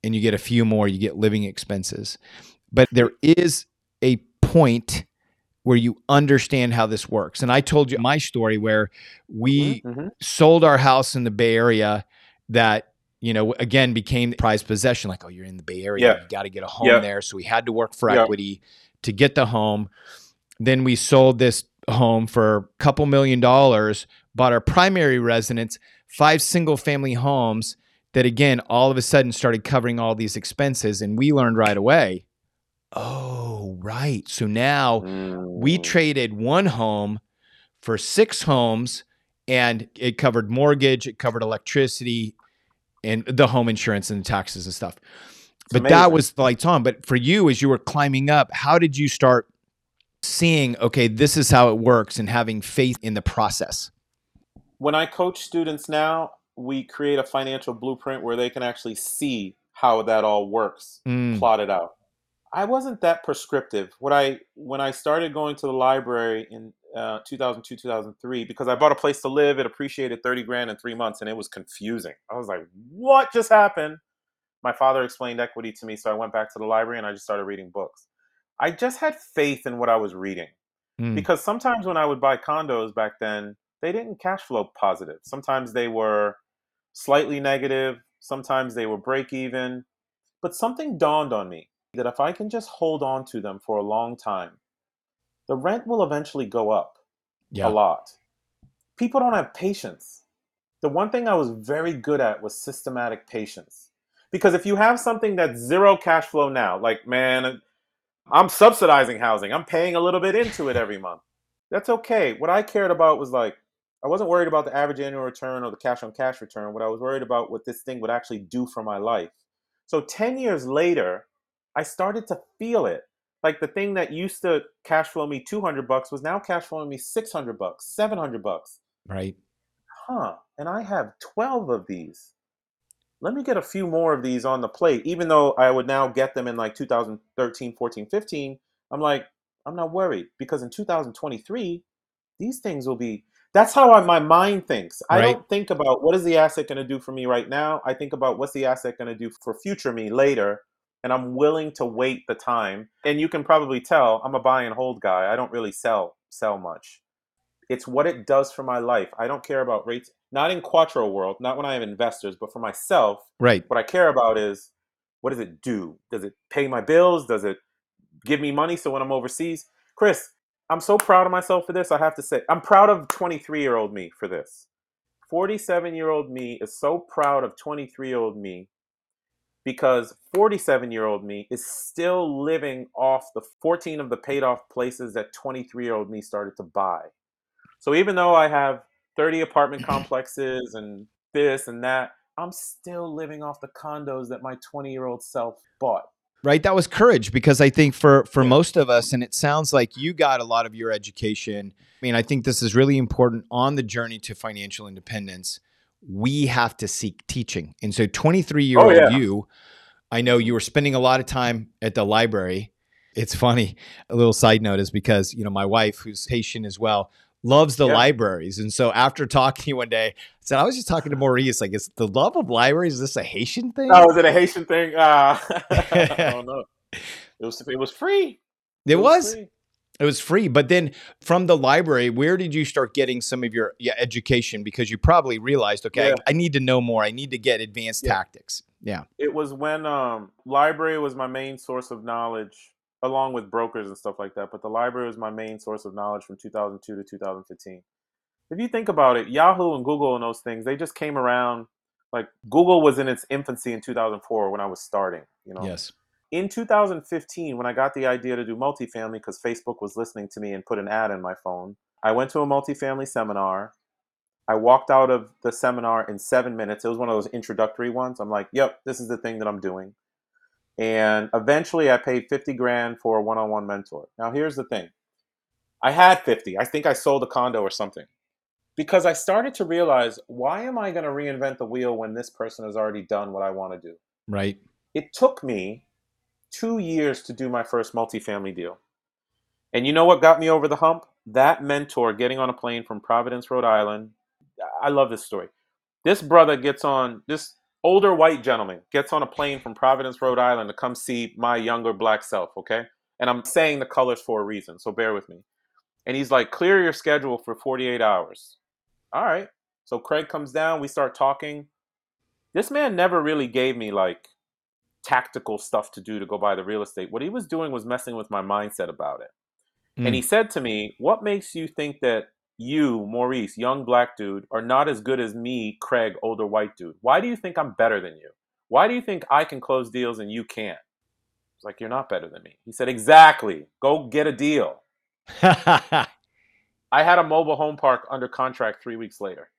and you get a few more you get living expenses. But there is a point where you understand how this works. And I told you my story where we Mhm, mhm. sold our house in the Bay Area that, you know, again became prized possession. Like, oh, you're in the Bay Area, Yeah. you got to get a home Yeah. there. So we had to work for Yeah. equity to get the home. Then we sold this home for a couple million dollars, bought our primary residence, five single family homes that again all of a sudden started covering all these expenses. And we learned right away, oh, right. So now we Mm. traded one home for six homes and it covered mortgage, it covered electricity and the home insurance and the taxes and stuff. But that was the lights on. But for you, as you were climbing up, how did you start seeing, okay, this is how it works and having faith in the process? when I coach students now, we create a financial blueprint where they can actually see how that all works Mm, plotted out. I wasn't that prescriptive. What I when I started going to the library in uh, 2002 2003 because I bought a place to live, it appreciated 30 grand in three months, and it was confusing. I was like, "What just happened?" My father explained equity to me, so I went back to the library and I just started reading books. I just had faith in what I was reading mm, because sometimes when I would buy condos back then, they didn't cash flow positive. Sometimes they were slightly negative, sometimes they were break even. But something dawned on me that if I can just hold on to them for a long time, the rent will eventually go up yeah. a lot. People don't have patience. The one thing I was very good at was systematic patience. Because if you have something that's zero cash flow now, like, man, I'm subsidizing housing, I'm paying a little bit into it every month. That's okay. What I cared about was like, I wasn't worried about the average annual return or the cash on cash return. What I was worried about what this thing would actually do for my life. So 10 years later, I started to feel it. Like the thing that used to cash flow me 200 bucks was now cash flowing me 600 bucks, 700 bucks. Right. Huh. And I have 12 of these. Let me get a few more of these on the plate. Even though I would now get them in like 2013, 14, 15, I'm like, I'm not worried because in 2023, these things will be. That's how I, my mind thinks. I Right. don't think about what is the asset going to do for me right now. I think about what's the asset going to do for future me later. And I'm willing to wait the time. And you can probably tell I'm a buy and hold guy. I don't really sell sell much. It's what it does for my life. I don't care about rates. Not in Quattro world, not when I have investors, but for myself, Right. what I care about is what does it do? Does it pay my bills? Does it give me money so when I'm overseas? Chris, I'm so proud of myself for this. I have to say, I'm proud of 23 year old me for this. 47 year old me is so proud of 23 year old me because 47 year old me is still living off the 14 of the paid off places that 23 year old me started to buy. So even though I have 30 apartment complexes and this and that, I'm still living off the condos that my 20 year old self bought. right that was courage because i think for for most of us and it sounds like you got a lot of your education i mean i think this is really important on the journey to financial independence we have to seek teaching and so 23 year old Oh, yeah. you i know you were spending a lot of time at the library it's funny a little side note is because you know my wife who's haitian as well loves the Yeah. libraries and so after talking to you one day i said i was just talking to maurice like is the love of libraries is this a haitian thing Oh, is it a Haitian thing? Uh, I don't know. It was it was free. it was free. It was free, but then from the library, where did you start getting some of your yeah, education? Because you probably realized, okay, Yeah. I, I need to know more. I need to get advanced Yeah. tactics. Yeah, It was when um library was my main source of knowledge, along with brokers and stuff like that. But the library was my main source of knowledge from 2002 to 2015. If you think about it, Yahoo and Google and those things, they just came around. Like Google was in its infancy in 2004 when I was starting. You know, yes, in 2015, when I got the idea to do multifamily, because Facebook was listening to me and put an ad in my phone, I went to a multifamily seminar. I walked out of the seminar in seven minutes. It was one of those introductory ones. I'm like, yep, this is the thing that I'm doing. And eventually I paid 50 grand for a one on one mentor. Now, here's the thing I had 50. I think I sold a condo or something. Because I started to realize why am I going to reinvent the wheel when this person has already done what I want to do? right. it took me two years to do my first multifamily deal. And you know what got me over the hump? That mentor getting on a plane from Providence, Rhode Island. I love this story. This brother gets on, this older white gentleman gets on a plane from Providence, Rhode Island to come see my younger black self, okay? And I'm saying the colors for a reason, so bear with me. And he's like, clear your schedule for 48 hours. All right. So Craig comes down, we start talking. This man never really gave me like tactical stuff to do to go buy the real estate. What he was doing was messing with my mindset about it. Mm. And he said to me, What makes you think that you, Maurice, young black dude, are not as good as me, Craig, older white dude? Why do you think I'm better than you? Why do you think I can close deals and you can't? It's like, You're not better than me. He said, Exactly. Go get a deal. I had a mobile home park under contract three weeks later.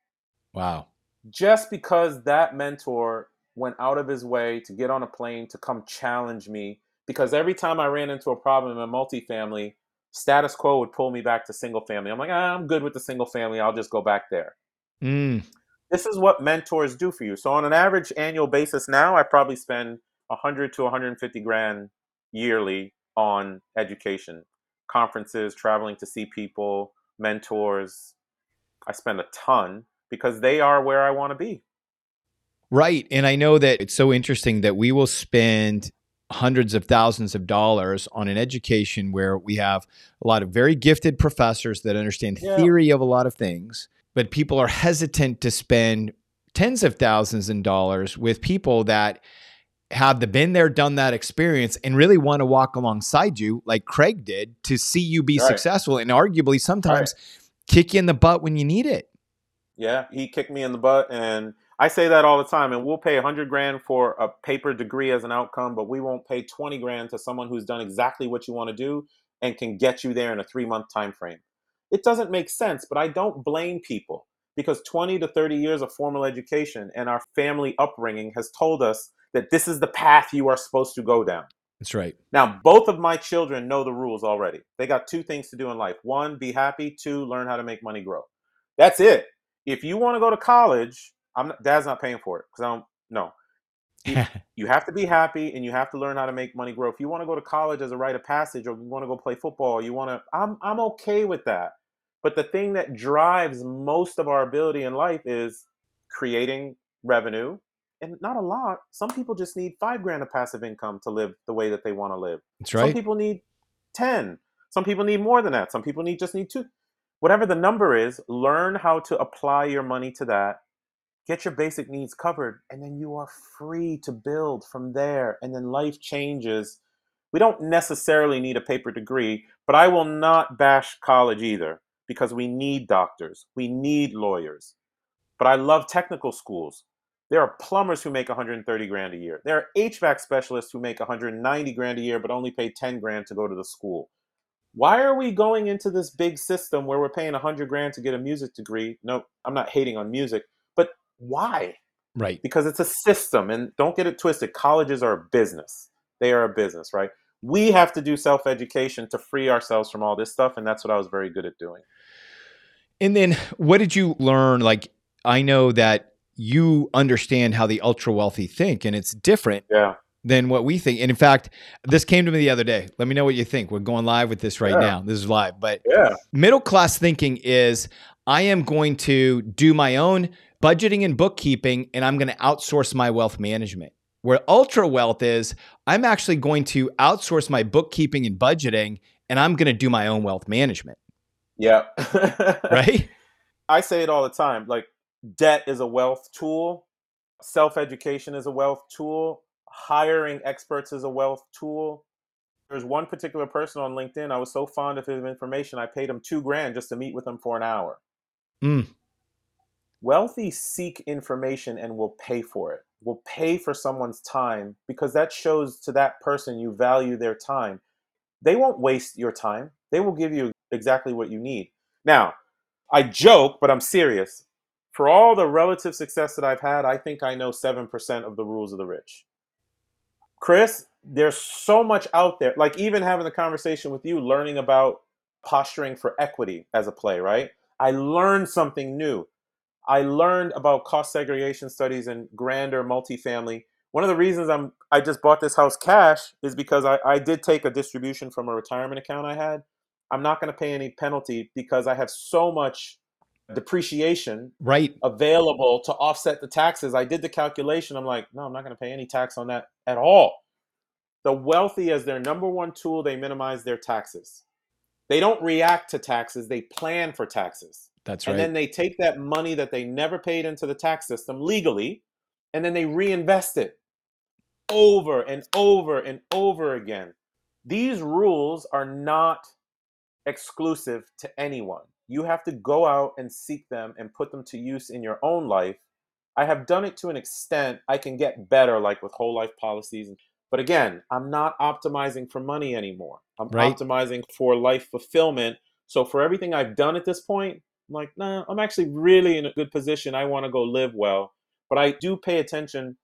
Wow. Just because that mentor went out of his way to get on a plane to come challenge me, because every time I ran into a problem in a multifamily, status quo would pull me back to single family. I'm like, ah, I'm good with the single family. I'll just go back there. Mm. This is what mentors do for you. So on an average annual basis now, I probably spend 100 to 150 grand yearly on education, conferences, traveling to see people, mentors. I spend a ton because they are where I want to be. Right. And I know that it's so interesting that we will spend hundreds of thousands of dollars on an education where we have a lot of very gifted professors that understand yeah. theory of a lot of things, but people are hesitant to spend tens of thousands of dollars with people that have the been there, done that experience and really want to walk alongside you, like Craig did, to see you be right. successful and arguably sometimes right. kick you in the butt when you need it. Yeah, he kicked me in the butt and I say that all the time, and we'll pay a hundred grand for a paper degree as an outcome, but we won't pay twenty grand to someone who's done exactly what you want to do and can get you there in a three month time frame. It doesn't make sense, but I don't blame people because 20 to 30 years of formal education and our family upbringing has told us that this is the path you are supposed to go down. That's right. Now, both of my children know the rules already. They got two things to do in life one, be happy, two, learn how to make money grow. That's it. If you want to go to college, I'm not, dad's not paying for it because I don't know. You, you have to be happy and you have to learn how to make money grow. If you want to go to college as a rite of passage or you want to go play football, you want to I'm I'm okay with that. But the thing that drives most of our ability in life is creating revenue and not a lot. Some people just need five grand of passive income to live the way that they want to live. That's right. Some people need 10. Some people need more than that. Some people need just need two. Whatever the number is, learn how to apply your money to that get your basic needs covered, and then you are free to build from there. And then life changes. We don't necessarily need a paper degree, but I will not bash college either because we need doctors, we need lawyers. But I love technical schools. There are plumbers who make 130 grand a year. There are HVAC specialists who make 190 grand a year but only pay 10 grand to go to the school. Why are we going into this big system where we're paying 100 grand to get a music degree? No, I'm not hating on music, why? Right. Because it's a system. And don't get it twisted. Colleges are a business. They are a business, right? We have to do self education to free ourselves from all this stuff. And that's what I was very good at doing. And then what did you learn? Like, I know that you understand how the ultra wealthy think, and it's different. Yeah than what we think. And in fact, this came to me the other day. Let me know what you think. We're going live with this right yeah. now. This is live. But yeah. middle class thinking is I am going to do my own budgeting and bookkeeping, and I'm going to outsource my wealth management. Where ultra wealth is, I'm actually going to outsource my bookkeeping and budgeting, and I'm going to do my own wealth management. Yeah. right? I say it all the time. Like, debt is a wealth tool, self education is a wealth tool, hiring experts is a wealth tool. There's one particular person on LinkedIn. I was so fond of his information, I paid him two grand just to meet with him for an hour. Mm. Wealthy seek information and will pay for it, will pay for someone's time because that shows to that person you value their time. They won't waste your time, they will give you exactly what you need. Now, I joke, but I'm serious. For all the relative success that I've had, I think I know 7% of the rules of the rich. Chris, there's so much out there. Like even having the conversation with you, learning about posturing for equity as a play, right? I learned something new. I learned about cost segregation studies and grander multifamily. One of the reasons I'm I just bought this house cash is because I, I did take a distribution from a retirement account I had. I'm not going to pay any penalty because I have so much depreciation right available to offset the taxes. I did the calculation. I'm like, no, I'm not going to pay any tax on that at all. The wealthy, as their number one tool, they minimize their taxes. They don't react to taxes, they plan for taxes. That's right. And then they take that money that they never paid into the tax system legally, and then they reinvest it over and over and over again. These rules are not exclusive to anyone. You have to go out and seek them and put them to use in your own life. I have done it to an extent. I can get better, like with whole life policies. But again, I'm not optimizing for money anymore. I'm Right. optimizing for life fulfillment. So for everything I've done at this point, I'm like, nah, I'm actually really in a good position. I want to go live well. But I do pay attention,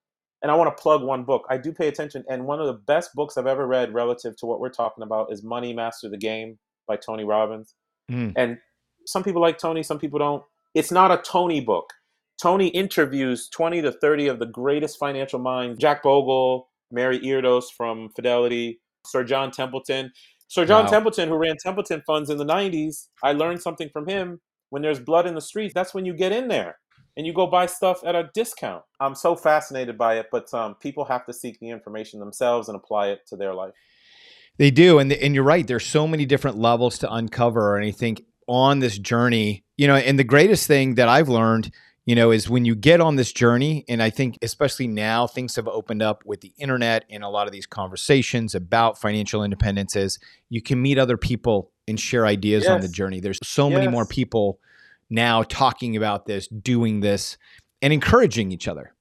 and I want to plug one book. I do pay attention, and one of the best books I've ever read relative to what we're talking about is Money Master the Game by Tony Robbins. Mm. And some people like Tony, some people don't. It's not a Tony book. Tony interviews 20 to 30 of the greatest financial minds Jack Bogle, Mary Erdoes from Fidelity, Sir John Templeton. Sir John Wow. Templeton, who ran Templeton funds in the 90s, I learned something from him. When there's blood in the streets, that's when you get in there and you go buy stuff at a discount. I'm so fascinated by it, but um, people have to seek the information themselves and apply it to their life. They do, and and you're right. There's so many different levels to uncover, and I think on this journey, you know, and the greatest thing that I've learned, you know, is when you get on this journey, and I think especially now things have opened up with the internet and a lot of these conversations about financial independence is you can meet other people and share ideas on the journey. There's so many more people now talking about this, doing this, and encouraging each other.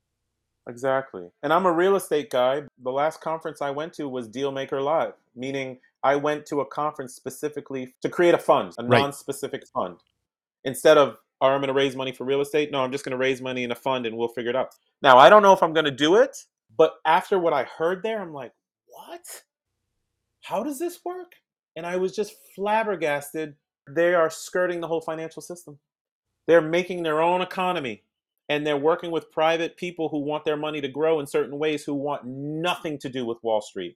Exactly. And I'm a real estate guy. The last conference I went to was Dealmaker Live, meaning I went to a conference specifically to create a fund, a Right. non specific fund. Instead of, oh, I'm going to raise money for real estate. No, I'm just going to raise money in a fund and we'll figure it out. Now, I don't know if I'm going to do it, but after what I heard there, I'm like, what? How does this work? And I was just flabbergasted. They are skirting the whole financial system. They're making their own economy and they're working with private people who want their money to grow in certain ways who want nothing to do with Wall Street.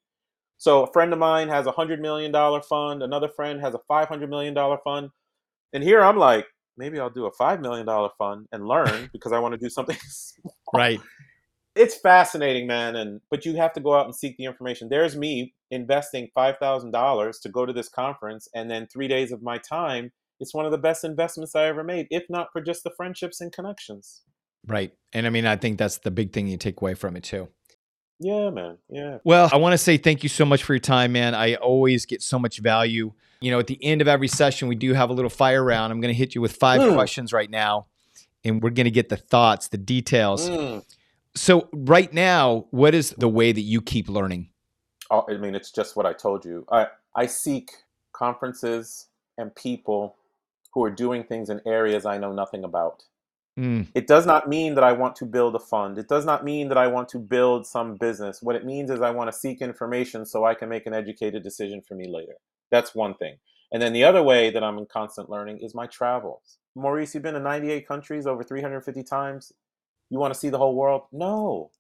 So a friend of mine has a $100 million fund, another friend has a $500 million fund. And here I'm like, maybe I'll do a $5 million fund and learn because I want to do something small. Right. It's fascinating, man, and but you have to go out and seek the information. There's me investing $5,000 to go to this conference and then 3 days of my time. It's one of the best investments I ever made, if not for just the friendships and connections. Right. And I mean, I think that's the big thing you take away from it too. Yeah, man. Yeah. Well, I want to say thank you so much for your time, man. I always get so much value. You know, at the end of every session, we do have a little fire round. I'm going to hit you with five Mm. questions right now, and we're going to get the thoughts, the details. Mm. So, right now, what is the way that you keep learning? I mean, it's just what I told you. I I seek conferences and people who are doing things in areas I know nothing about. Mm, It does not mean that I want to build a fund. It does not mean that I want to build some business. What it means is I want to seek information so I can make an educated decision for me later. That's one thing. And then the other way that I'm in constant learning is my travels. Maurice, you've been to 98 countries over 350 times. You want to see the whole world? No.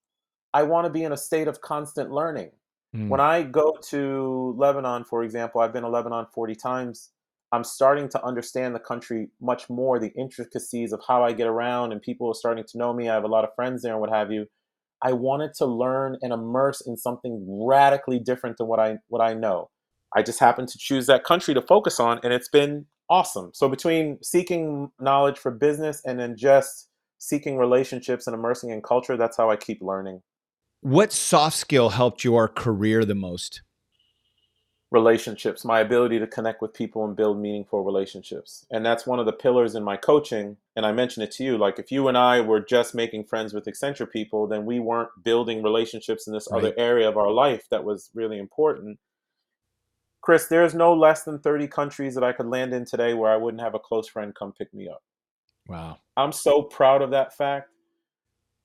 I want to be in a state of constant learning. Mm, When I go to Lebanon, for example, I've been to Lebanon 40 times. I'm starting to understand the country much more, the intricacies of how I get around, and people are starting to know me. I have a lot of friends there and what have you. I wanted to learn and immerse in something radically different than what I what I know. I just happened to choose that country to focus on, and it's been awesome. So between seeking knowledge for business and then just seeking relationships and immersing in culture, that's how I keep learning. What soft skill helped your career the most? relationships, my ability to connect with people and build meaningful relationships. And that's one of the pillars in my coaching. And I mentioned it to you like, if you and I were just making friends with Accenture people, then we weren't building relationships in this Right. other area of our life that was really important. Chris, there's no less than 30 countries that I could land in today where I wouldn't have a close friend come pick me up. Wow. I'm so proud of that fact.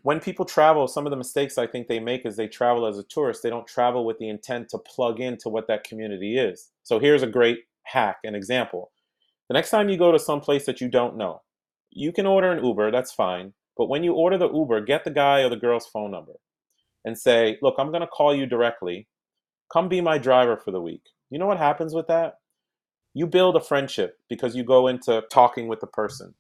When people travel, some of the mistakes I think they make is they travel as a tourist. They don't travel with the intent to plug into what that community is. So here's a great hack, an example. The next time you go to some place that you don't know, you can order an Uber, that's fine. But when you order the Uber, get the guy or the girl's phone number and say, Look, I'm going to call you directly. Come be my driver for the week. You know what happens with that? You build a friendship because you go into talking with the person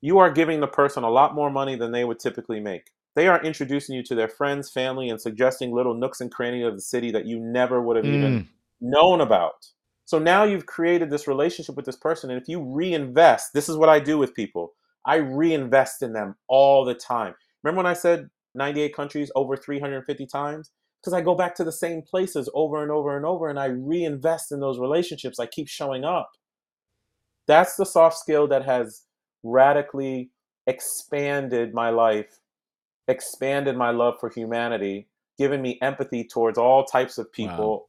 you are giving the person a lot more money than they would typically make. They are introducing you to their friends, family, and suggesting little nooks and crannies of the city that you never would have even Mm, known about. So now you've created this relationship with this person. And if you reinvest, this is what I do with people I reinvest in them all the time. Remember when I said 98 countries over 350 times? Because I go back to the same places over and over and over and I reinvest in those relationships. I keep showing up. That's the soft skill that has radically expanded my life, expanded my love for humanity, given me empathy towards all types of people. Wow.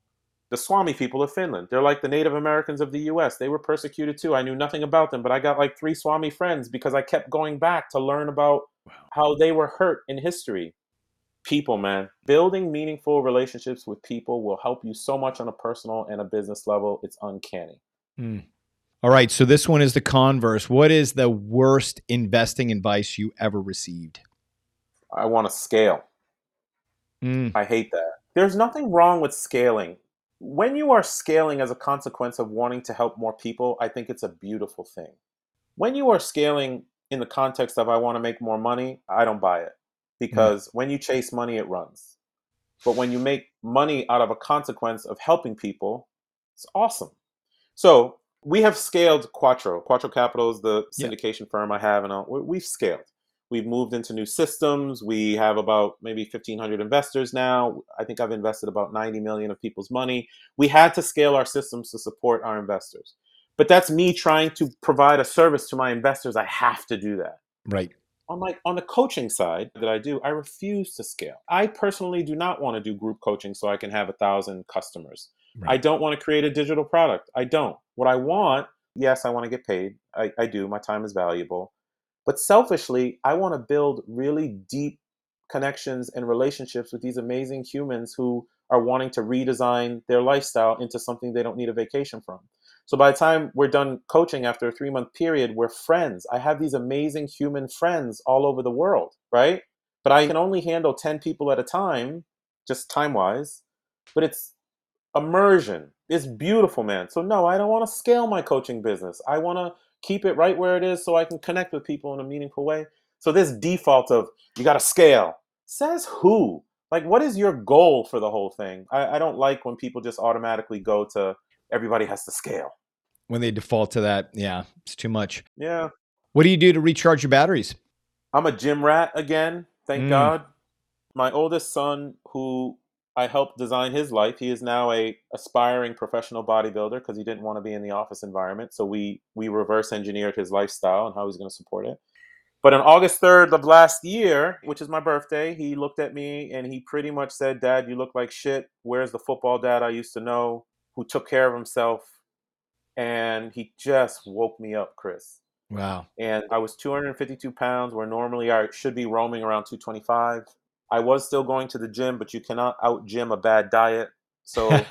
The Sami people of Finland, they're like the Native Americans of the US. They were persecuted too. I knew nothing about them, but I got like three Sami friends because I kept going back to learn about wow. how they were hurt in history. People, man, building meaningful relationships with people will help you so much on a personal and a business level. It's uncanny. Mm. All right. So this one is the converse. What is the worst investing advice you ever received? I want to scale. Mm. I hate that. There's nothing wrong with scaling. When you are scaling as a consequence of wanting to help more people, I think it's a beautiful thing. When you are scaling in the context of I want to make more money, I don't buy it because mm. when you chase money, it runs. But when you make money out of a consequence of helping people, it's awesome. So we have scaled Quattro. Quattro Capital is the syndication yeah. firm I have, and we've scaled. We've moved into new systems. We have about maybe 1,500 investors now. I think I've invested about 90 million of people's money. We had to scale our systems to support our investors. But that's me trying to provide a service to my investors. I have to do that. Right. On like on the coaching side that I do, I refuse to scale. I personally do not want to do group coaching so I can have a thousand customers. Right. I don't want to create a digital product. I don't. What I want, yes, I want to get paid. I, I do. My time is valuable. But selfishly, I want to build really deep connections and relationships with these amazing humans who are wanting to redesign their lifestyle into something they don't need a vacation from. So by the time we're done coaching after a three month period, we're friends. I have these amazing human friends all over the world, right? But I can only handle 10 people at a time, just time wise. But it's immersion It's beautiful, man. So no, I don't want to scale my coaching business. I want to keep it right where it is so I can connect with people in a meaningful way. So this default of you got to scale says who? Like, what is your goal for the whole thing? I, I don't like when people just automatically go to everybody has to scale. When they default to that, yeah, it's too much. Yeah. What do you do to recharge your batteries? I'm a gym rat again, thank mm. God. My oldest son, who I helped design his life. He is now a aspiring professional bodybuilder because he didn't want to be in the office environment. So we we reverse engineered his lifestyle and how he's going to support it. But on August 3rd of last year, which is my birthday, he looked at me and he pretty much said, "Dad, you look like shit. Where's the football dad I used to know who took care of himself?" And he just woke me up, Chris. Wow. And I was 252 pounds, where normally I should be roaming around 225 I was still going to the gym, but you cannot out gym a bad diet. So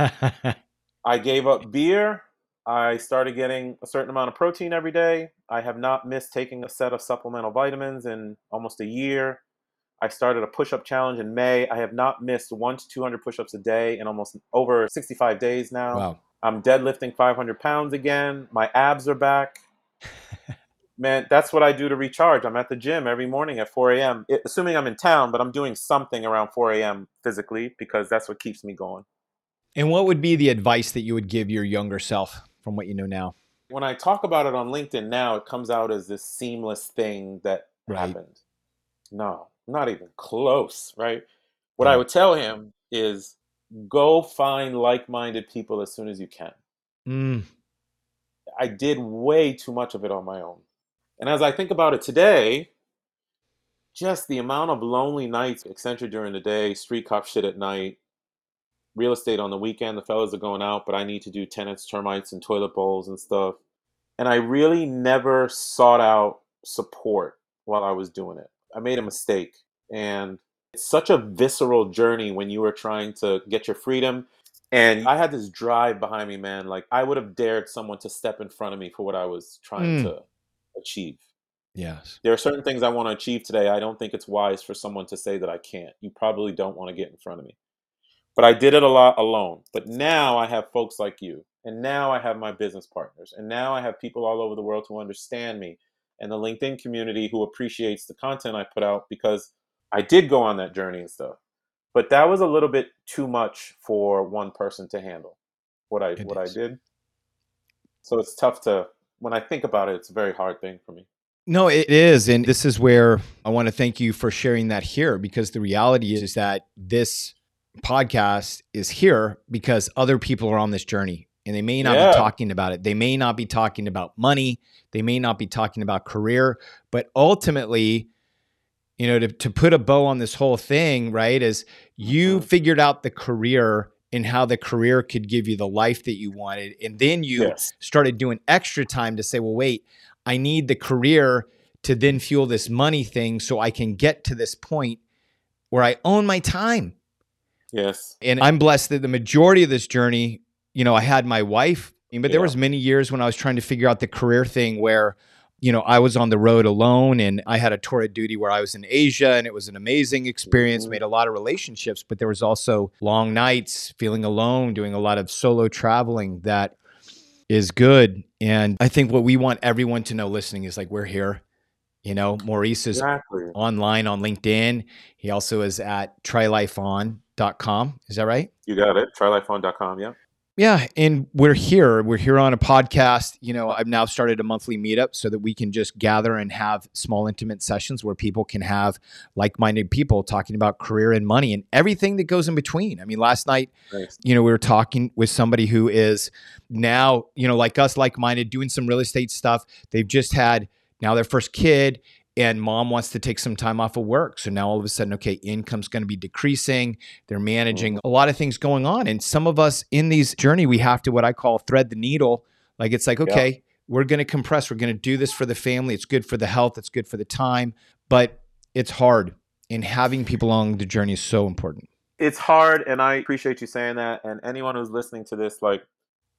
I gave up beer. I started getting a certain amount of protein every day. I have not missed taking a set of supplemental vitamins in almost a year. I started a push up challenge in May. I have not missed one to 200 push ups a day in almost over 65 days now. Wow. I'm deadlifting 500 pounds again. My abs are back man, that's what I do to recharge. I'm at the gym every morning at 4 a.m., assuming I'm in town, but I'm doing something around 4 a.m. physically because that's what keeps me going. And what would be the advice that you would give your younger self from what you know now? When I talk about it on LinkedIn now, it comes out as this seamless thing that right. happened. No, not even close, right? What I would tell him is go find like minded people as soon as you can. Mm. I did way too much of it on my own. And as I think about it today, just the amount of lonely nights, Accenture during the day, street cop shit at night, real estate on the weekend, the fellas are going out, but I need to do tenants, termites, and toilet bowls and stuff. And I really never sought out support while I was doing it. I made a mistake. And it's such a visceral journey when you are trying to get your freedom. And I had this drive behind me, man. Like I would have dared someone to step in front of me for what I was trying mm. to achieve. Yes. There are certain things I want to achieve today. I don't think it's wise for someone to say that I can't. You probably don't want to get in front of me. But I did it a lot alone. But now I have folks like you. And now I have my business partners. And now I have people all over the world who understand me and the LinkedIn community who appreciates the content I put out because I did go on that journey and stuff. But that was a little bit too much for one person to handle. What I it what is. I did. So it's tough to when I think about it, it's a very hard thing for me. No, it is. And this is where I want to thank you for sharing that here because the reality is that this podcast is here because other people are on this journey and they may not Yeah. be talking about it. They may not be talking about money. They may not be talking about career, but ultimately, you know, to, to put a bow on this whole thing, right, is you Mhm. figured out the career and how the career could give you the life that you wanted. And then you Yes. started doing extra time to say, well, wait, I need the career to then fuel this money thing so I can get to this point where I own my time. Yes. And I'm blessed that the majority of this journey, you know, I had my wife, but there Yeah. was many years when I was trying to figure out the career thing where, you know, I was on the road alone and I had a tour of duty where I was in Asia and it was an amazing experience, Mhm. made a lot of relationships, but there was also long nights, feeling alone, doing a lot of solo traveling that is good. And I think what we want everyone to know listening is like, we're here. You know, Maurice is Exactly. online on LinkedIn. He also is at trylifeon.com. Is that right? You got it. TryLifeOn.com. Yeah. Yeah, and we're here. We're here on a podcast. You know, I've now started a monthly meetup so that we can just gather and have small, intimate sessions where people can have like minded people talking about career and money and everything that goes in between. I mean, last night, Nice. you know, we were talking with somebody who is now, you know, like us, like minded, doing some real estate stuff. They've just had now their first kid, and mom wants to take some time off of work. So now all of a sudden, okay, income's going to be decreasing. They're managing mm-hmm. a lot of things going on. And some of us in these journey, we have to what I call thread the needle. Like it's like, Yeah. okay, we're going to compress. We're going to do this for the family. It's good for the health. It's good for the time, but it's hard. And having people along the journey is so important. It's hard, and I appreciate you saying that. And anyone who's listening to this, like,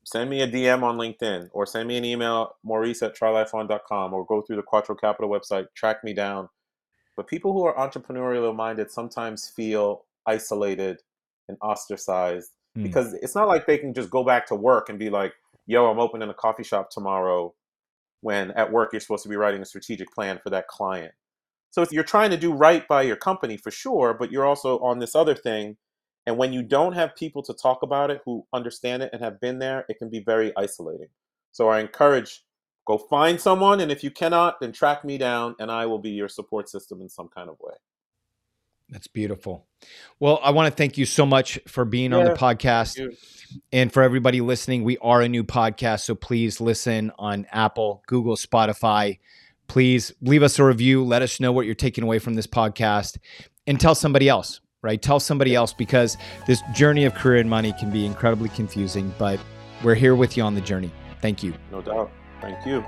send me a DM on LinkedIn or send me an email, Maurice at TryLifeOn.com, or go through the Quattro Capital website, track me down. But people who are entrepreneurial minded sometimes feel isolated and ostracized Mm. because it's not like they can just go back to work and be like, yo, I'm opening a coffee shop tomorrow when at work you're supposed to be writing a strategic plan for that client. So if you're trying to do right by your company for sure, but you're also on this other thing. And when you don't have people to talk about it who understand it and have been there, it can be very isolating. So I encourage go find someone. And if you cannot, then track me down and I will be your support system in some kind of way. That's beautiful. Well, I want to thank you so much for being on the podcast. And for everybody listening, we are a new podcast. So please listen on Apple, Google, Spotify. Please leave us a review. Let us know what you're taking away from this podcast and tell somebody else, right? Tell somebody else because this journey of career and money can be incredibly confusing, but we're here with you on the journey. Thank you. No doubt. Thank you.